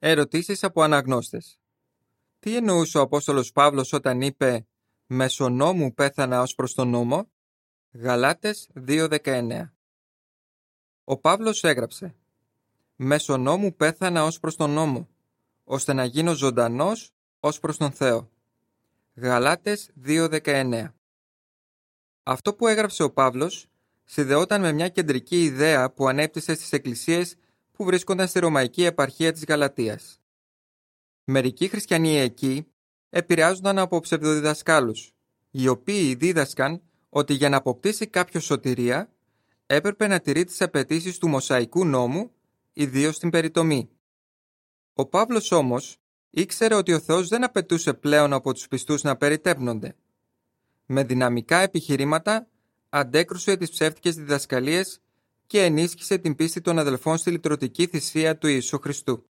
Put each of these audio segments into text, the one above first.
Ερωτήσεις από αναγνώστες. Τι εννοούσε ο Απόστολος Παύλος όταν είπε «Μεσονόμου πέθανα ως προς τον νόμο» Γαλάτες 2.19 Ο Παύλος έγραψε «Μεσονόμου πέθανα ως προς τον νόμο, ώστε να γίνω ζωντανός ως προς τον Θεό». Γαλάτες 2.19 Αυτό που έγραψε ο Παύλος συνδεόταν με μια κεντρική ιδέα που ανέπτυσε στις εκκλησίες που βρίσκονταν στη Ρωμαϊκή επαρχία της Γαλατίας. Μερικοί χριστιανοί εκεί επηρεάζονταν από ψευδοδιδασκάλους, οι οποίοι δίδασκαν ότι για να αποκτήσει κάποιο σωτηρία έπρεπε να τηρεί τις απαιτήσεις του Μοσαϊκού νόμου, ιδίως την περιτομή. Ο Παύλος όμως ήξερε ότι ο Θεός δεν απαιτούσε πλέον από τους πιστούς να περιτέπνονται. Με δυναμικά επιχειρήματα αντέκρουσε τις ψεύτικες διδασκαλίες και ενίσχυσε την πίστη των αδελφών στη λυτρωτική θυσία του Ιησού Χριστού.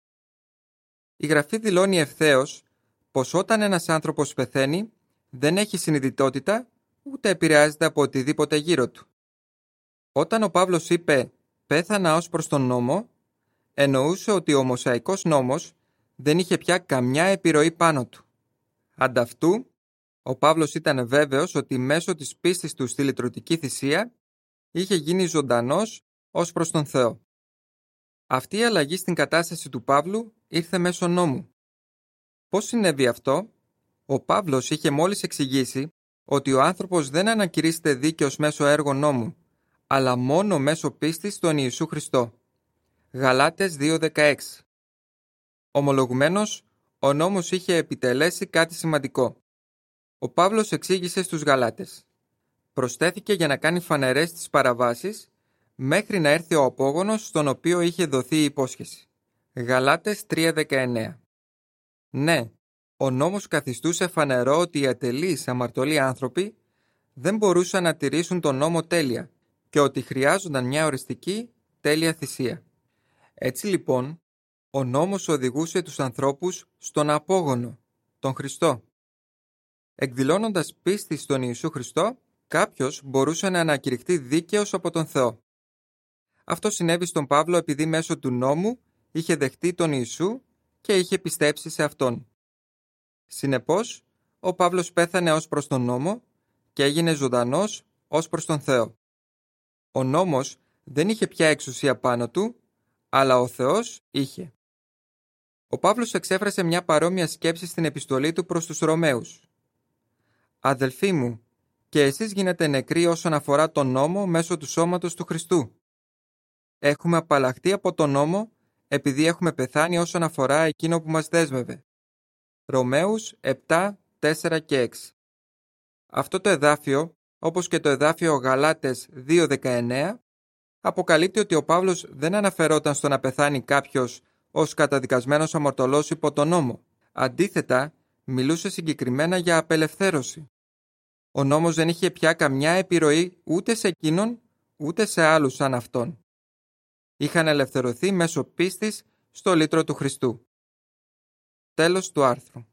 Η Γραφή δηλώνει ευθέως πως όταν ένας άνθρωπος πεθαίνει δεν έχει συνειδητότητα ούτε επηρεάζεται από οτιδήποτε γύρω του. Όταν ο Παύλος είπε «πέθανα ως προς τον νόμο», εννοούσε ότι ο Μοσαϊκός νόμος δεν είχε πια καμιά επιρροή πάνω του. Ανταυτού, ο Παύλος ήταν βέβαιος ότι μέσω της πίστης του στη λυτρωτική θυσία είχε γίνει ζωντανός ως προς τον Θεό. Αυτή η αλλαγή στην κατάσταση του Παύλου ήρθε μέσω νόμου. Πώς συνέβη αυτό; Ο Παύλος είχε μόλις εξηγήσει ότι ο άνθρωπος δεν ανακηρύσσεται δίκαιος μέσω έργων νόμου, αλλά μόνο μέσω πίστης στον Ιησού Χριστό. Γαλάτες 2.16 Ομολογουμένως, ο νόμος είχε επιτελέσει κάτι σημαντικό. Ο Παύλος εξήγησε στους Γαλάτες. Προσθέθηκε για να κάνει φανερές τις παραβάσεις μέχρι να έρθει ο απόγονος στον οποίο είχε δοθεί η υπόσχεση. Γαλάτες 3.19 Ναι, ο νόμος καθιστούσε φανερό ότι οι ατελείς αμαρτωλοί άνθρωποι δεν μπορούσαν να τηρήσουν τον νόμο τέλεια και ότι χρειάζονταν μια οριστική τέλεια θυσία. Έτσι λοιπόν, ο νόμος οδηγούσε τους ανθρώπους στον απόγονο, τον Χριστό. Εκδηλώνοντας πίστη στον Ιησού Χριστό, κάποιος μπορούσε να ανακηρυχτεί δίκαιος από τον Θεό. Αυτό συνέβη στον Παύλο επειδή μέσω του νόμου είχε δεχτεί τον Ιησού και είχε πιστέψει σε Αυτόν. Συνεπώς, ο Παύλος πέθανε ως προς τον νόμο και έγινε ζωντανός ως προς τον Θεό. Ο νόμος δεν είχε πια εξουσία πάνω του, αλλά ο Θεός είχε. Ο Παύλος εξέφρασε μια παρόμοια σκέψη στην επιστολή του προς τους Ρωμαίους. «Αδελφοί μου, και εσείς γίνετε νεκροί όσον αφορά τον νόμο μέσω του σώματος του Χριστού. Έχουμε απαλλαχτεί από τον νόμο επειδή έχουμε πεθάνει όσον αφορά εκείνο που μας δέσμευε. Ρωμαίους 7, 4 και 6 Αυτό το εδάφιο, όπως και το εδάφιο Γαλάτες 2.19, αποκαλύπτει ότι ο Παύλος δεν αναφερόταν στο να πεθάνει κάποιος ως καταδικασμένος αμορτωλός υπό τον νόμο. Αντίθετα, μιλούσε συγκεκριμένα για απελευθέρωση. Ο νόμος δεν είχε πια καμιά επιρροή ούτε σε εκείνον, ούτε σε άλλους σαν αυτόν είχαν ελευθερωθεί μέσω πίστης στο λίτρο του Χριστού. Τέλος του άρθρου.